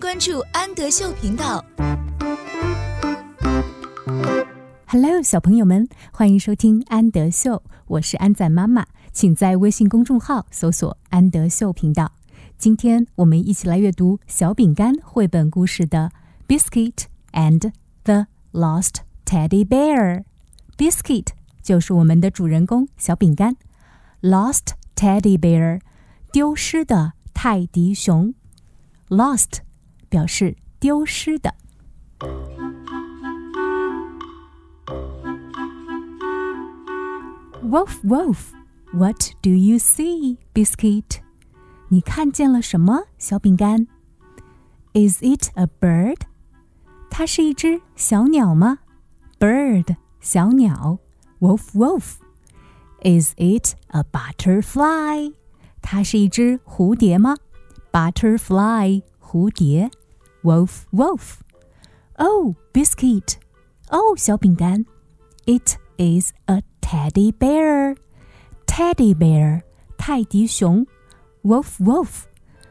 关注安德秀频道。Hello，小朋友们，欢迎收听安德秀，我是安仔妈妈，请在微信公众号搜索“安德秀频道”。今天我们一起来阅读小饼干绘本故事的《Biscuit and the Lost Teddy Bear》。Biscuit 就是我们的主人公小饼干，Lost Teddy Bear，丢失的泰迪熊。Lost 表示丢失的。Wolf, wolf, what do you see, Biscuit? 你看见了什么，小饼干？Is it a bird? 它是一只小鸟吗？Bird，小鸟。Wolf, wolf. Is it a butterfly? 它是一只蝴蝶吗？Butterfly，蝴蝶。 Wolf, wolf. Oh, Biscuit. 哦，小饼干。It is a teddy bear. Teddy bear，泰迪熊。Wolf, wolf.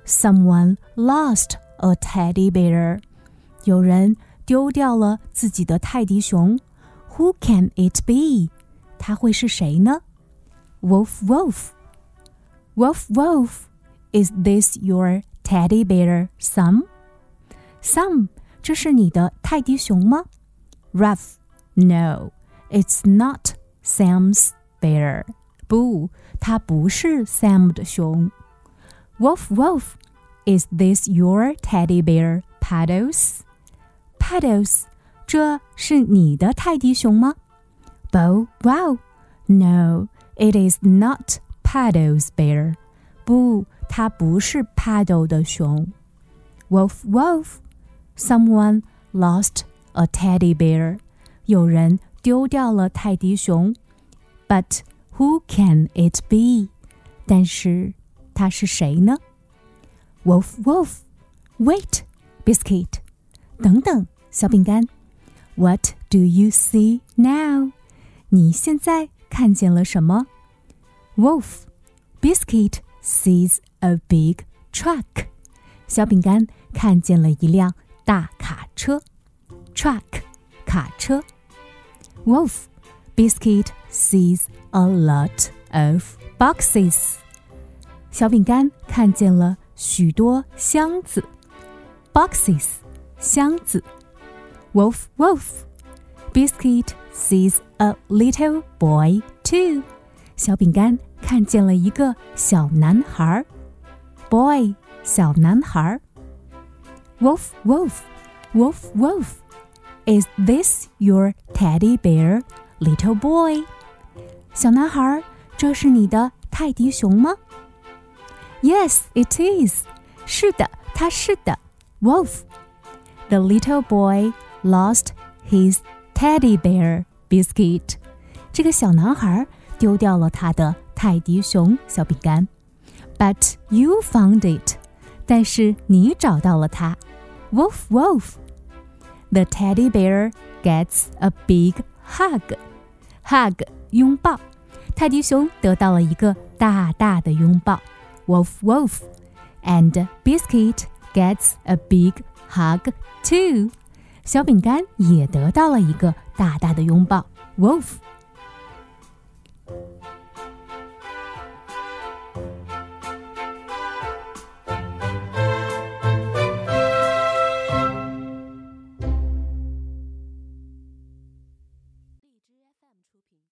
Someone lost a teddy bear. 有人丢掉了自己的泰迪熊。Who can it be? 他会是谁呢？Wolf, wolf. Wolf, wolf. Is this your teddy bear, Sam? Sam，这是你的泰迪熊吗？Ruff，No，it's not Sam's bear。不，它不是 Sam 的熊。Wolf，Wolf，is this your teddy bear, Puddles? Puddles，这是你的泰迪熊吗？Bow it is not Puddles bear。不，它不是 Puddle 的熊。Wolf，Wolf。someone lost a teddy bear. 有人丢掉了泰迪熊。But who can it be? 但是他是谁呢？Wolf, wolf, wait, biscuit. 等等，小饼干。What do you see now? 你现在看见了什么？Wolf, biscuit sees a big truck. 小饼干看见了一辆 大卡车。Truck，卡车。Wolf, biscuit sees a lot of boxes. 小饼干看见了许多箱子。Boxes，箱子。Wolf, wolf. Biscuit sees a little boy too. 小饼干看见了一个小男孩。Boy，小男孩。 Wolf, wolf, wolf, wolf. Is this your teddy bear, little boy? 小男孩，这是你的泰迪熊吗？Yes, it is. 是的，它是的。Wolf. The little boy lost his teddy bear biscuit. 这个小男孩丢掉了他的泰迪熊小饼干。But you found it. 但是你找到了它。 Wolf, wolf. The teddy bear gets a big hug. Hug 拥抱，泰迪熊得到了一个大大的拥抱。Wolf, wolf. And Biscuit gets a big hug too. 小饼干也得到了一个大大的拥抱。Wolf.